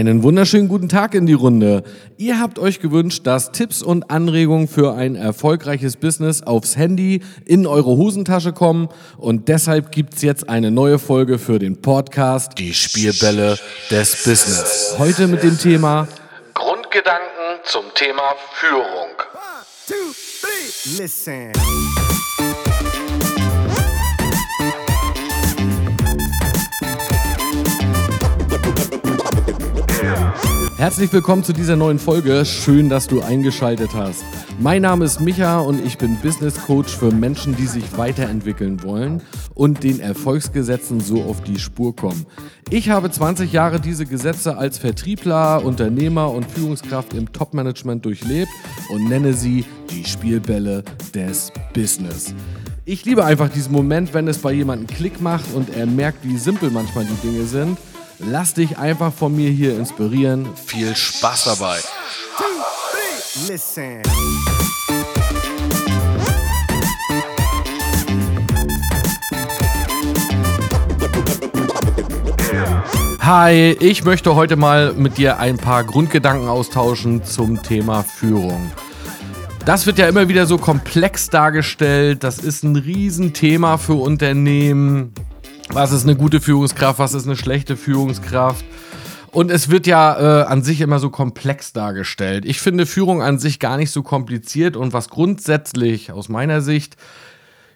Einen wunderschönen guten Tag in die Runde. Ihr habt euch gewünscht, dass Tipps und Anregungen für ein erfolgreiches Business aufs Handy in eure Hosentasche kommen und deshalb gibt's jetzt eine neue Folge für den Podcast Die Spielbälle des Business. Heute mit dem Thema Grundgedanken zum Thema Führung. One, two, three. Listen. Herzlich willkommen zu dieser neuen Folge. Schön, dass du eingeschaltet hast. Mein Name ist Micha und ich bin Business Coach für Menschen, die sich weiterentwickeln wollen und den Erfolgsgesetzen so auf die Spur kommen. Ich habe 20 Jahre diese Gesetze als Vertriebler, Unternehmer und Führungskraft im Top-Management durchlebt und nenne sie die Spielbälle des Business. Ich liebe einfach diesen Moment, wenn es bei jemandem Klick macht und er merkt, wie simpel manchmal die Dinge sind Lass dich einfach von mir hier inspirieren. Viel Spaß dabei. Listen. Hi, ich möchte heute mal mit dir ein paar Grundgedanken austauschen zum Thema Führung. Das wird ja immer wieder so komplex dargestellt. Das ist ein Riesenthema für Unternehmen was ist eine gute Führungskraft, was ist eine schlechte Führungskraft. Und es wird ja äh, an sich immer so komplex dargestellt. Ich finde Führung an sich gar nicht so kompliziert und was grundsätzlich aus meiner Sicht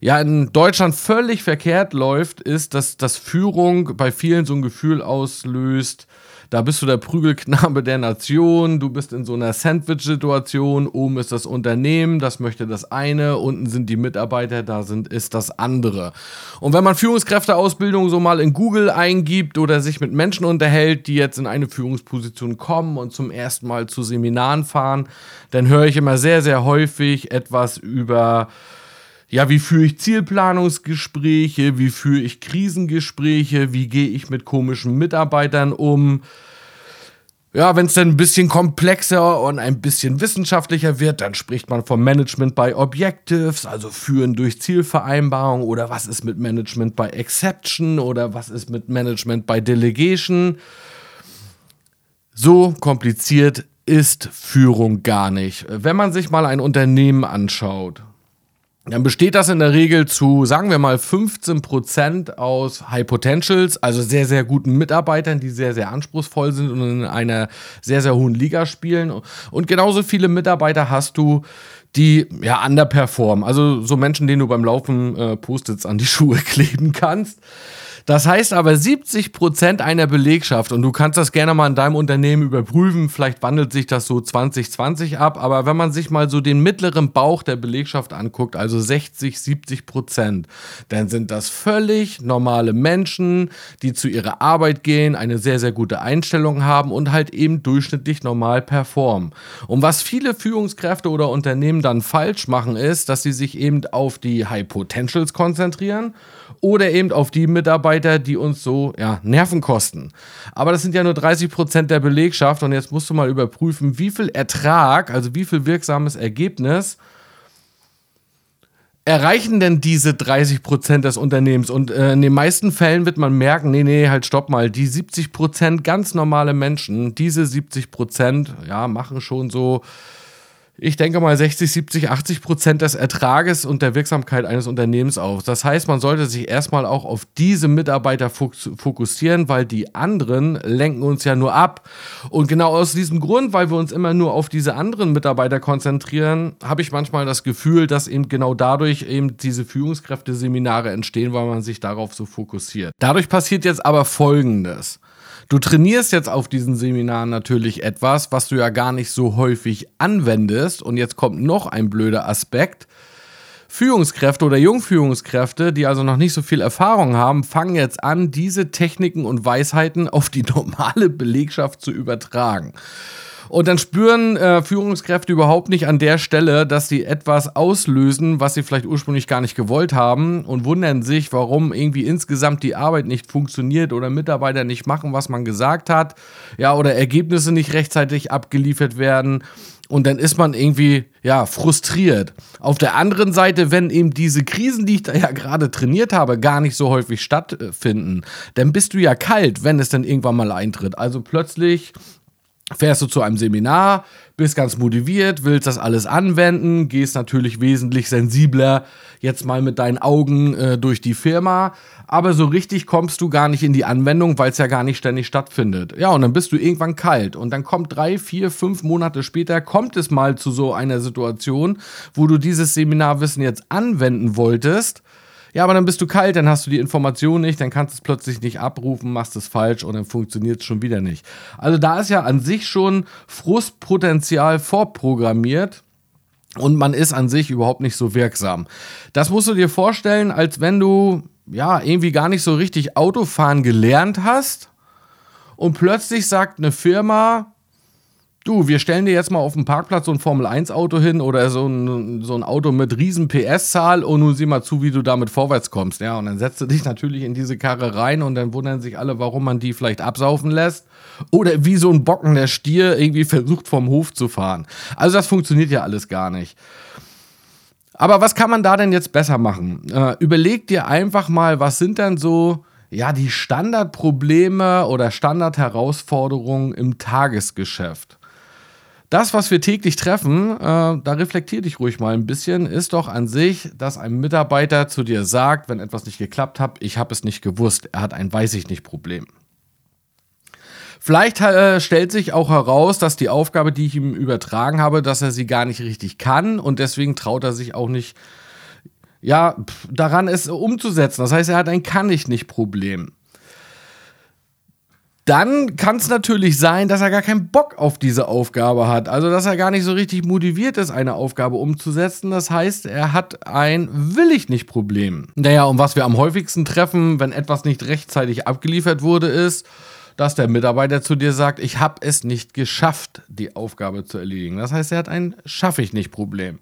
ja in Deutschland völlig verkehrt läuft, ist, dass, dass Führung bei vielen so ein Gefühl auslöst, da bist du der Prügelknabe der Nation, du bist in so einer Sandwich-Situation, oben ist das Unternehmen, das möchte das eine, unten sind die Mitarbeiter, da sind, ist das andere. Und wenn man Führungskräfteausbildung so mal in Google eingibt oder sich mit Menschen unterhält, die jetzt in eine Führungsposition kommen und zum ersten Mal zu Seminaren fahren, dann höre ich immer sehr, sehr häufig etwas über ja, wie führe ich Zielplanungsgespräche, wie führe ich Krisengespräche, wie gehe ich mit komischen Mitarbeitern um. Ja, wenn es dann ein bisschen komplexer und ein bisschen wissenschaftlicher wird, dann spricht man vom Management by Objectives, also führen durch Zielvereinbarung oder was ist mit Management by Exception oder was ist mit Management by Delegation. So kompliziert ist Führung gar nicht. Wenn man sich mal ein Unternehmen anschaut, dann besteht das in der Regel zu, sagen wir mal, 15% aus High Potentials, also sehr, sehr guten Mitarbeitern, die sehr, sehr anspruchsvoll sind und in einer sehr, sehr hohen Liga spielen. Und genauso viele Mitarbeiter hast du, die ja underperformen. Also so Menschen, denen du beim Laufen äh, Post-its an die Schuhe kleben kannst. Das heißt aber 70 Prozent einer Belegschaft, und du kannst das gerne mal in deinem Unternehmen überprüfen, vielleicht wandelt sich das so 2020 ab, aber wenn man sich mal so den mittleren Bauch der Belegschaft anguckt, also 60, 70 Prozent, dann sind das völlig normale Menschen, die zu ihrer Arbeit gehen, eine sehr, sehr gute Einstellung haben und halt eben durchschnittlich normal performen. Und was viele Führungskräfte oder Unternehmen dann falsch machen, ist, dass sie sich eben auf die High Potentials konzentrieren oder eben auf die Mitarbeiter, die uns so ja, Nerven kosten. Aber das sind ja nur 30 Prozent der Belegschaft und jetzt musst du mal überprüfen, wie viel Ertrag, also wie viel wirksames Ergebnis erreichen denn diese 30 Prozent des Unternehmens? Und äh, in den meisten Fällen wird man merken, nee, nee, halt stopp mal, die 70 Prozent ganz normale Menschen, diese 70 Prozent, ja, machen schon so ich denke mal 60, 70, 80 Prozent des Ertrages und der Wirksamkeit eines Unternehmens auf. Das heißt, man sollte sich erstmal auch auf diese Mitarbeiter fokussieren, weil die anderen lenken uns ja nur ab. Und genau aus diesem Grund, weil wir uns immer nur auf diese anderen Mitarbeiter konzentrieren, habe ich manchmal das Gefühl, dass eben genau dadurch eben diese Führungskräfteseminare entstehen, weil man sich darauf so fokussiert. Dadurch passiert jetzt aber Folgendes. Du trainierst jetzt auf diesen Seminaren natürlich etwas, was du ja gar nicht so häufig anwendest. Und jetzt kommt noch ein blöder Aspekt. Führungskräfte oder Jungführungskräfte, die also noch nicht so viel Erfahrung haben, fangen jetzt an, diese Techniken und Weisheiten auf die normale Belegschaft zu übertragen. Und dann spüren äh, Führungskräfte überhaupt nicht an der Stelle, dass sie etwas auslösen, was sie vielleicht ursprünglich gar nicht gewollt haben und wundern sich, warum irgendwie insgesamt die Arbeit nicht funktioniert oder Mitarbeiter nicht machen, was man gesagt hat, ja, oder Ergebnisse nicht rechtzeitig abgeliefert werden und dann ist man irgendwie ja frustriert. Auf der anderen Seite, wenn eben diese Krisen, die ich da ja gerade trainiert habe, gar nicht so häufig stattfinden, dann bist du ja kalt, wenn es dann irgendwann mal eintritt. Also plötzlich fährst du zu einem Seminar, bist ganz motiviert, willst das alles anwenden, gehst natürlich wesentlich sensibler jetzt mal mit deinen Augen äh, durch die Firma, aber so richtig kommst du gar nicht in die Anwendung, weil es ja gar nicht ständig stattfindet. Ja, und dann bist du irgendwann kalt und dann kommt drei, vier, fünf Monate später, kommt es mal zu so einer Situation, wo du dieses Seminarwissen jetzt anwenden wolltest ja, aber dann bist du kalt, dann hast du die Information nicht, dann kannst du es plötzlich nicht abrufen, machst es falsch und dann funktioniert es schon wieder nicht. Also da ist ja an sich schon Frustpotenzial vorprogrammiert und man ist an sich überhaupt nicht so wirksam. Das musst du dir vorstellen, als wenn du ja irgendwie gar nicht so richtig Autofahren gelernt hast und plötzlich sagt eine Firma, Du, wir stellen dir jetzt mal auf dem Parkplatz so ein Formel-1-Auto hin oder so ein, so ein Auto mit riesen PS-Zahl und nun sieh mal zu, wie du damit vorwärts kommst. Ja, und dann setzt du dich natürlich in diese Karre rein und dann wundern sich alle, warum man die vielleicht absaufen lässt. Oder wie so ein bockender Stier irgendwie versucht vom Hof zu fahren. Also das funktioniert ja alles gar nicht. Aber was kann man da denn jetzt besser machen? Äh, überleg dir einfach mal, was sind denn so ja, die Standardprobleme oder Standardherausforderungen im Tagesgeschäft das, was wir täglich treffen, äh, da reflektier dich ruhig mal ein bisschen, ist doch an sich, dass ein Mitarbeiter zu dir sagt, wenn etwas nicht geklappt hat, ich habe es nicht gewusst, er hat ein Weiß ich nicht Problem. Vielleicht äh, stellt sich auch heraus, dass die Aufgabe, die ich ihm übertragen habe, dass er sie gar nicht richtig kann und deswegen traut er sich auch nicht, ja, daran es umzusetzen. Das heißt, er hat ein Kann ich nicht Problem dann kann es natürlich sein, dass er gar keinen Bock auf diese Aufgabe hat. Also, dass er gar nicht so richtig motiviert ist, eine Aufgabe umzusetzen. Das heißt, er hat ein Will ich nicht Problem. Naja, und was wir am häufigsten treffen, wenn etwas nicht rechtzeitig abgeliefert wurde, ist, dass der Mitarbeiter zu dir sagt, ich habe es nicht geschafft, die Aufgabe zu erledigen. Das heißt, er hat ein Schaffe ich nicht Problem.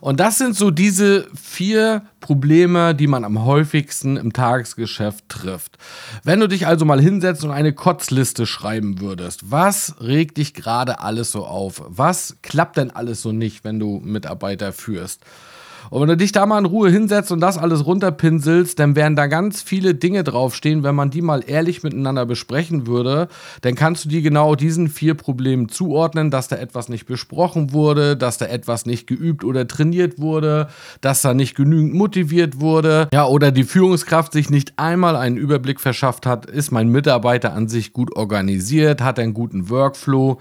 Und das sind so diese vier Probleme, die man am häufigsten im Tagesgeschäft trifft. Wenn du dich also mal hinsetzt und eine Kotzliste schreiben würdest, was regt dich gerade alles so auf? Was klappt denn alles so nicht, wenn du Mitarbeiter führst? Und wenn du dich da mal in Ruhe hinsetzt und das alles runterpinselst, dann werden da ganz viele Dinge draufstehen. Wenn man die mal ehrlich miteinander besprechen würde, dann kannst du die genau diesen vier Problemen zuordnen, dass da etwas nicht besprochen wurde, dass da etwas nicht geübt oder trainiert wurde, dass da nicht genügend motiviert wurde, ja, oder die Führungskraft sich nicht einmal einen Überblick verschafft hat, ist mein Mitarbeiter an sich gut organisiert, hat einen guten Workflow,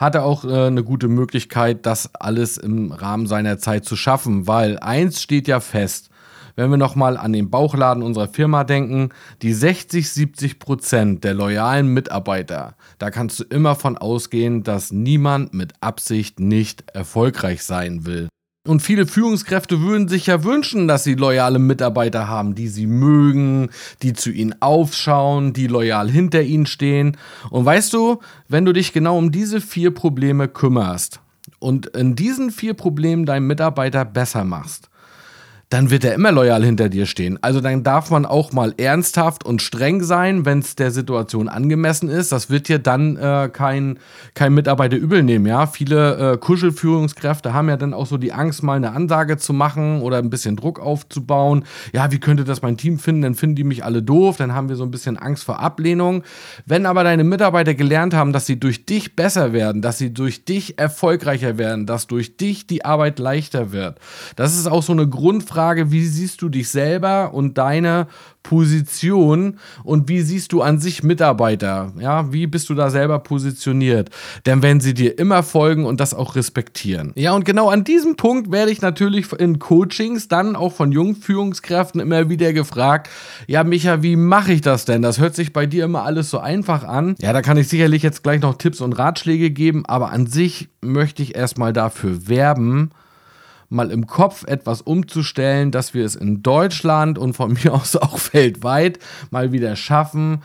hat er auch äh, eine gute Möglichkeit, das alles im Rahmen seiner Zeit zu schaffen, weil eins steht ja fest. Wenn wir nochmal an den Bauchladen unserer Firma denken, die 60, 70 Prozent der loyalen Mitarbeiter, da kannst du immer von ausgehen, dass niemand mit Absicht nicht erfolgreich sein will. Und viele Führungskräfte würden sich ja wünschen, dass sie loyale Mitarbeiter haben, die sie mögen, die zu ihnen aufschauen, die loyal hinter ihnen stehen. Und weißt du, wenn du dich genau um diese vier Probleme kümmerst und in diesen vier Problemen deinen Mitarbeiter besser machst, dann wird er immer loyal hinter dir stehen. Also dann darf man auch mal ernsthaft und streng sein, wenn es der Situation angemessen ist. Das wird dir dann äh, kein, kein Mitarbeiter übel nehmen. Ja? Viele äh, Kuschelführungskräfte haben ja dann auch so die Angst, mal eine Ansage zu machen oder ein bisschen Druck aufzubauen. Ja, wie könnte das mein Team finden? Dann finden die mich alle doof. Dann haben wir so ein bisschen Angst vor Ablehnung. Wenn aber deine Mitarbeiter gelernt haben, dass sie durch dich besser werden, dass sie durch dich erfolgreicher werden, dass durch dich die Arbeit leichter wird, das ist auch so eine Grundfrage Frage, wie siehst du dich selber und deine Position und wie siehst du an sich Mitarbeiter? Ja, wie bist du da selber positioniert? Denn wenn sie dir immer folgen und das auch respektieren. Ja, und genau an diesem Punkt werde ich natürlich in Coachings dann auch von jungen Führungskräften immer wieder gefragt, ja, Micha, wie mache ich das denn? Das hört sich bei dir immer alles so einfach an. Ja, da kann ich sicherlich jetzt gleich noch Tipps und Ratschläge geben, aber an sich möchte ich erstmal dafür werben, mal im Kopf etwas umzustellen, dass wir es in Deutschland und von mir aus auch weltweit mal wieder schaffen,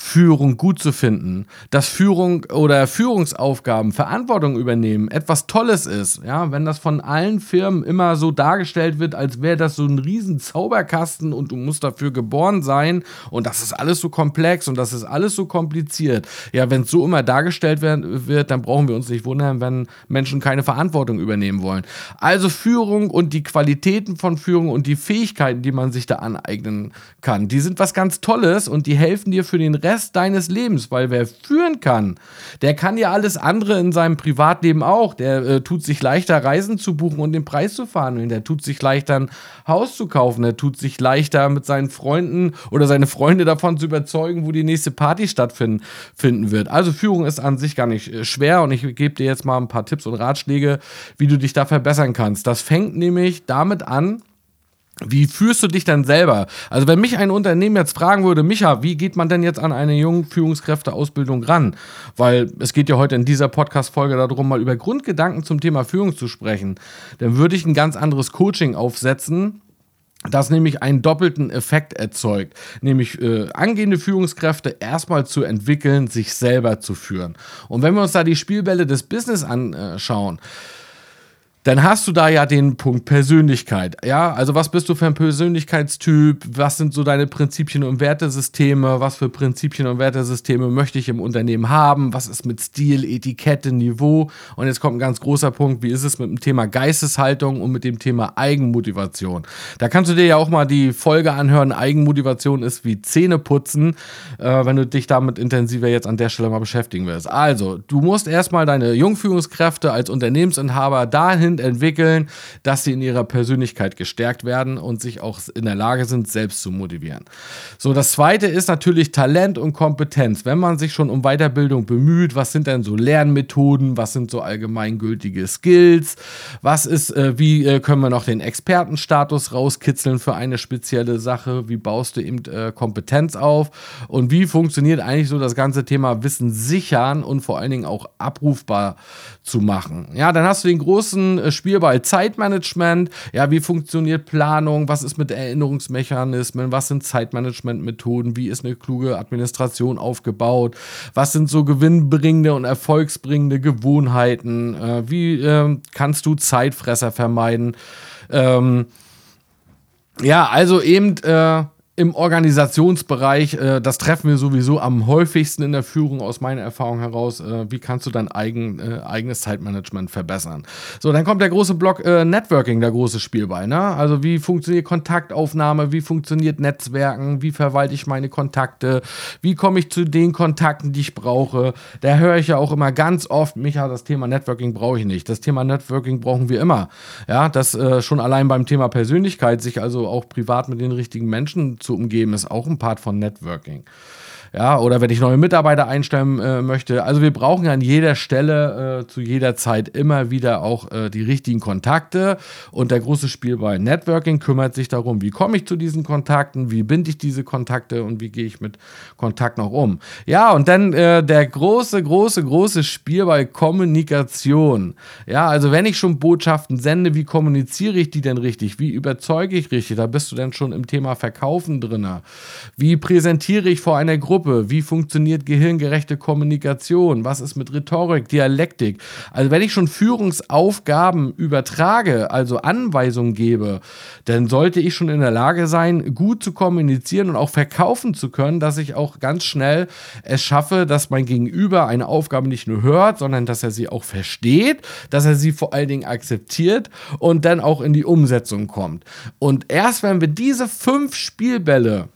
Führung gut zu finden, dass Führung oder Führungsaufgaben, Verantwortung übernehmen etwas Tolles ist, ja, wenn das von allen Firmen immer so dargestellt wird, als wäre das so ein riesen Zauberkasten und du musst dafür geboren sein und das ist alles so komplex und das ist alles so kompliziert. Ja, wenn es so immer dargestellt wird, dann brauchen wir uns nicht wundern, wenn Menschen keine Verantwortung übernehmen wollen. Also Führung und die Qualitäten von Führung und die Fähigkeiten, die man sich da aneignen kann, die sind was ganz Tolles und die helfen dir für den Rest Rest deines Lebens, weil wer führen kann, der kann ja alles andere in seinem Privatleben auch. Der äh, tut sich leichter, Reisen zu buchen und den Preis zu verhandeln. Der tut sich leichter, ein Haus zu kaufen. Der tut sich leichter, mit seinen Freunden oder seine Freunde davon zu überzeugen, wo die nächste Party stattfinden finden wird. Also Führung ist an sich gar nicht äh, schwer und ich gebe dir jetzt mal ein paar Tipps und Ratschläge, wie du dich da verbessern kannst. Das fängt nämlich damit an, wie führst du dich denn selber? Also wenn mich ein Unternehmen jetzt fragen würde, Micha, wie geht man denn jetzt an eine jungen Führungskräfteausbildung ran? Weil es geht ja heute in dieser Podcast-Folge darum, mal über Grundgedanken zum Thema Führung zu sprechen. Dann würde ich ein ganz anderes Coaching aufsetzen, das nämlich einen doppelten Effekt erzeugt, nämlich äh, angehende Führungskräfte erstmal zu entwickeln, sich selber zu führen. Und wenn wir uns da die Spielbälle des Business anschauen, dann hast du da ja den Punkt Persönlichkeit. Ja, also was bist du für ein Persönlichkeitstyp? Was sind so deine Prinzipien und Wertesysteme? Was für Prinzipien und Wertesysteme möchte ich im Unternehmen haben? Was ist mit Stil, Etikette, Niveau? Und jetzt kommt ein ganz großer Punkt. Wie ist es mit dem Thema Geisteshaltung und mit dem Thema Eigenmotivation? Da kannst du dir ja auch mal die Folge anhören. Eigenmotivation ist wie Zähneputzen, äh, wenn du dich damit intensiver jetzt an der Stelle mal beschäftigen willst. Also, du musst erstmal deine Jungführungskräfte als Unternehmensinhaber dahin entwickeln, dass sie in ihrer Persönlichkeit gestärkt werden und sich auch in der Lage sind, selbst zu motivieren. So, das zweite ist natürlich Talent und Kompetenz. Wenn man sich schon um Weiterbildung bemüht, was sind denn so Lernmethoden, was sind so allgemeingültige Skills, was ist, äh, wie äh, können wir noch den Expertenstatus rauskitzeln für eine spezielle Sache, wie baust du eben äh, Kompetenz auf und wie funktioniert eigentlich so das ganze Thema Wissen sichern und vor allen Dingen auch abrufbar zu machen. Ja, dann hast du den großen äh, Spielball Zeitmanagement. Ja, wie funktioniert Planung? Was ist mit Erinnerungsmechanismen? Was sind Zeitmanagementmethoden? Wie ist eine kluge Administration aufgebaut? Was sind so gewinnbringende und erfolgsbringende Gewohnheiten? Äh, wie äh, kannst du Zeitfresser vermeiden? Ähm, ja, also eben äh, im Organisationsbereich, äh, das treffen wir sowieso am häufigsten in der Führung aus meiner Erfahrung heraus. Äh, wie kannst du dein eigen, äh, eigenes Zeitmanagement verbessern? So, dann kommt der große Block äh, Networking, der große Spiel. Ne? Also wie funktioniert Kontaktaufnahme, wie funktioniert Netzwerken, wie verwalte ich meine Kontakte, wie komme ich zu den Kontakten, die ich brauche. Da höre ich ja auch immer ganz oft, Micha, das Thema Networking brauche ich nicht. Das Thema Networking brauchen wir immer. Ja, das äh, schon allein beim Thema Persönlichkeit, sich also auch privat mit den richtigen Menschen zu zu umgeben, ist auch ein Part von Networking ja, oder wenn ich neue Mitarbeiter einstellen äh, möchte. Also wir brauchen an jeder Stelle äh, zu jeder Zeit immer wieder auch äh, die richtigen Kontakte und der große Spiel bei Networking kümmert sich darum, wie komme ich zu diesen Kontakten, wie binde ich diese Kontakte und wie gehe ich mit Kontakten auch um. Ja, und dann äh, der große, große, große Spiel bei Kommunikation. Ja, also wenn ich schon Botschaften sende, wie kommuniziere ich die denn richtig? Wie überzeuge ich richtig? Da bist du dann schon im Thema Verkaufen drin. Wie präsentiere ich vor einer Gruppe? Gruppe? Wie funktioniert gehirngerechte Kommunikation? Was ist mit Rhetorik, Dialektik? Also wenn ich schon Führungsaufgaben übertrage, also Anweisungen gebe, dann sollte ich schon in der Lage sein, gut zu kommunizieren und auch verkaufen zu können, dass ich auch ganz schnell es schaffe, dass mein Gegenüber eine Aufgabe nicht nur hört, sondern dass er sie auch versteht, dass er sie vor allen Dingen akzeptiert und dann auch in die Umsetzung kommt. Und erst wenn wir diese fünf Spielbälle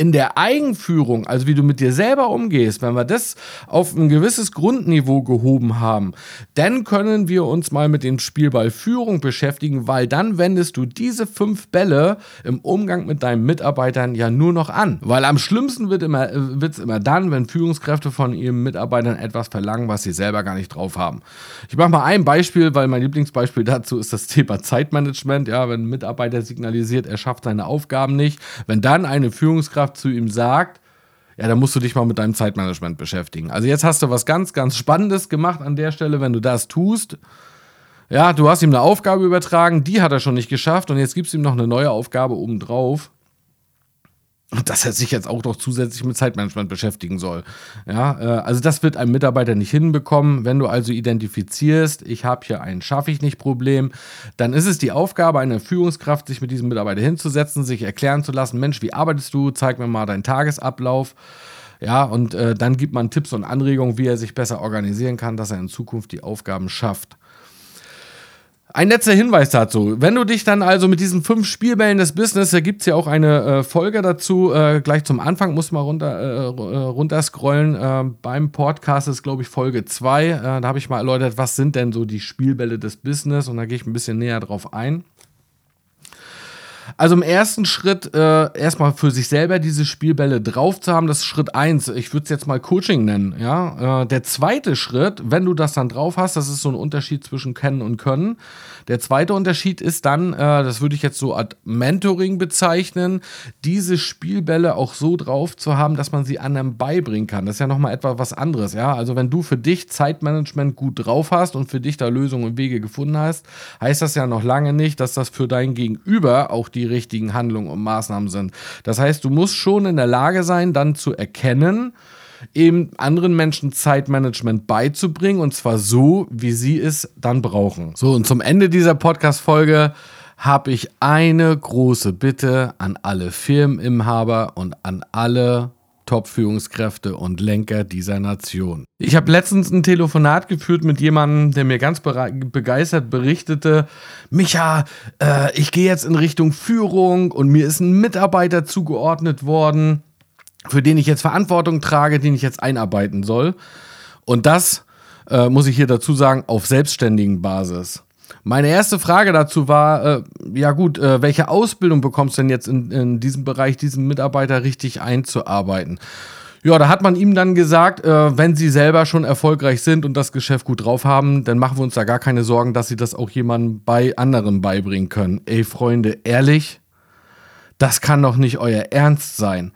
in der Eigenführung, also wie du mit dir selber umgehst, wenn wir das auf ein gewisses Grundniveau gehoben haben, dann können wir uns mal mit dem Spielball Führung beschäftigen, weil dann wendest du diese fünf Bälle im Umgang mit deinen Mitarbeitern ja nur noch an. Weil am schlimmsten wird immer, es immer dann, wenn Führungskräfte von ihren Mitarbeitern etwas verlangen, was sie selber gar nicht drauf haben. Ich mache mal ein Beispiel, weil mein Lieblingsbeispiel dazu ist das Thema Zeitmanagement. Ja, wenn ein Mitarbeiter signalisiert, er schafft seine Aufgaben nicht, wenn dann eine Führungskraft Führungskraft zu ihm sagt, ja, da musst du dich mal mit deinem Zeitmanagement beschäftigen. Also jetzt hast du was ganz, ganz Spannendes gemacht an der Stelle, wenn du das tust. Ja, du hast ihm eine Aufgabe übertragen, die hat er schon nicht geschafft und jetzt gibst du ihm noch eine neue Aufgabe obendrauf. Und dass er sich jetzt auch noch zusätzlich mit Zeitmanagement beschäftigen soll. Ja, äh, also das wird ein Mitarbeiter nicht hinbekommen. Wenn du also identifizierst, ich habe hier ein schaffe ich nicht Problem, dann ist es die Aufgabe einer Führungskraft, sich mit diesem Mitarbeiter hinzusetzen, sich erklären zu lassen, Mensch, wie arbeitest du? Zeig mir mal deinen Tagesablauf. Ja, und äh, dann gibt man Tipps und Anregungen, wie er sich besser organisieren kann, dass er in Zukunft die Aufgaben schafft. Ein letzter Hinweis dazu. Wenn du dich dann also mit diesen fünf Spielbällen des Business, da gibt es ja auch eine äh, Folge dazu, äh, gleich zum Anfang, muss mal runter, äh, äh runterscrollen. Äh, beim Podcast ist, glaube ich, Folge 2. Äh, da habe ich mal erläutert, was sind denn so die Spielbälle des Business und da gehe ich ein bisschen näher drauf ein. Also im ersten Schritt äh, erstmal für sich selber diese Spielbälle drauf zu haben, das ist Schritt eins. Ich würde es jetzt mal Coaching nennen. Ja? Äh, der zweite Schritt, wenn du das dann drauf hast, das ist so ein Unterschied zwischen Kennen und Können. Der zweite Unterschied ist dann, äh, das würde ich jetzt so als Mentoring bezeichnen, diese Spielbälle auch so drauf zu haben, dass man sie anderen beibringen kann. Das ist ja nochmal etwas was anderes. Ja? Also wenn du für dich Zeitmanagement gut drauf hast und für dich da Lösungen und Wege gefunden hast, heißt das ja noch lange nicht, dass das für dein Gegenüber auch die richtigen Handlungen und Maßnahmen sind. Das heißt, du musst schon in der Lage sein, dann zu erkennen, eben anderen Menschen Zeitmanagement beizubringen und zwar so, wie sie es dann brauchen. So, und zum Ende dieser Podcast-Folge habe ich eine große Bitte an alle Firmeninhaber und an alle Top-Führungskräfte und Lenker dieser Nation. Ich habe letztens ein Telefonat geführt mit jemandem, der mir ganz begeistert berichtete, Micha, äh, ich gehe jetzt in Richtung Führung und mir ist ein Mitarbeiter zugeordnet worden, für den ich jetzt Verantwortung trage, den ich jetzt einarbeiten soll. Und das, äh, muss ich hier dazu sagen, auf selbstständigen Basis. Meine erste Frage dazu war, äh, ja gut, äh, welche Ausbildung bekommst du denn jetzt in, in diesem Bereich, diesen Mitarbeiter richtig einzuarbeiten? Ja, da hat man ihm dann gesagt, äh, wenn sie selber schon erfolgreich sind und das Geschäft gut drauf haben, dann machen wir uns da gar keine Sorgen, dass sie das auch jemandem bei anderen beibringen können. Ey, Freunde, ehrlich? Das kann doch nicht euer Ernst sein.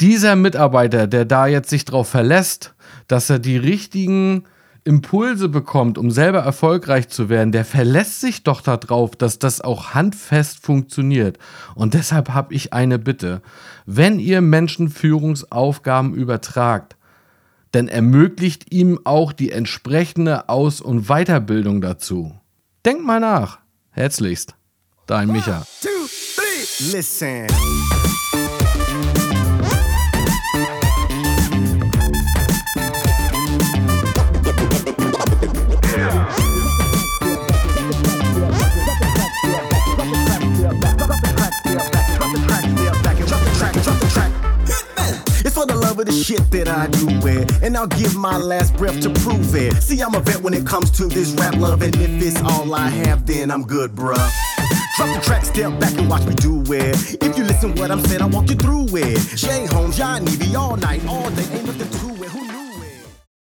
Dieser Mitarbeiter, der da jetzt sich drauf verlässt, dass er die richtigen Impulse bekommt, um selber erfolgreich zu werden, der verlässt sich doch darauf, dass das auch handfest funktioniert. Und deshalb habe ich eine Bitte. Wenn ihr Menschen Führungsaufgaben übertragt, dann ermöglicht ihm auch die entsprechende Aus- und Weiterbildung dazu. Denkt mal nach. Herzlichst, dein Micha. One, two, three. Listen. And I'll give my last breath to prove it. See, I'm a vet when it comes to this rap love. And if it's all I have, then I'm good, bruh. Drop the track, step back and watch me do it. If you listen what I'm saying, I'll walk you through it. Jay Holmes, John Evie, all night, all day, ain't nothing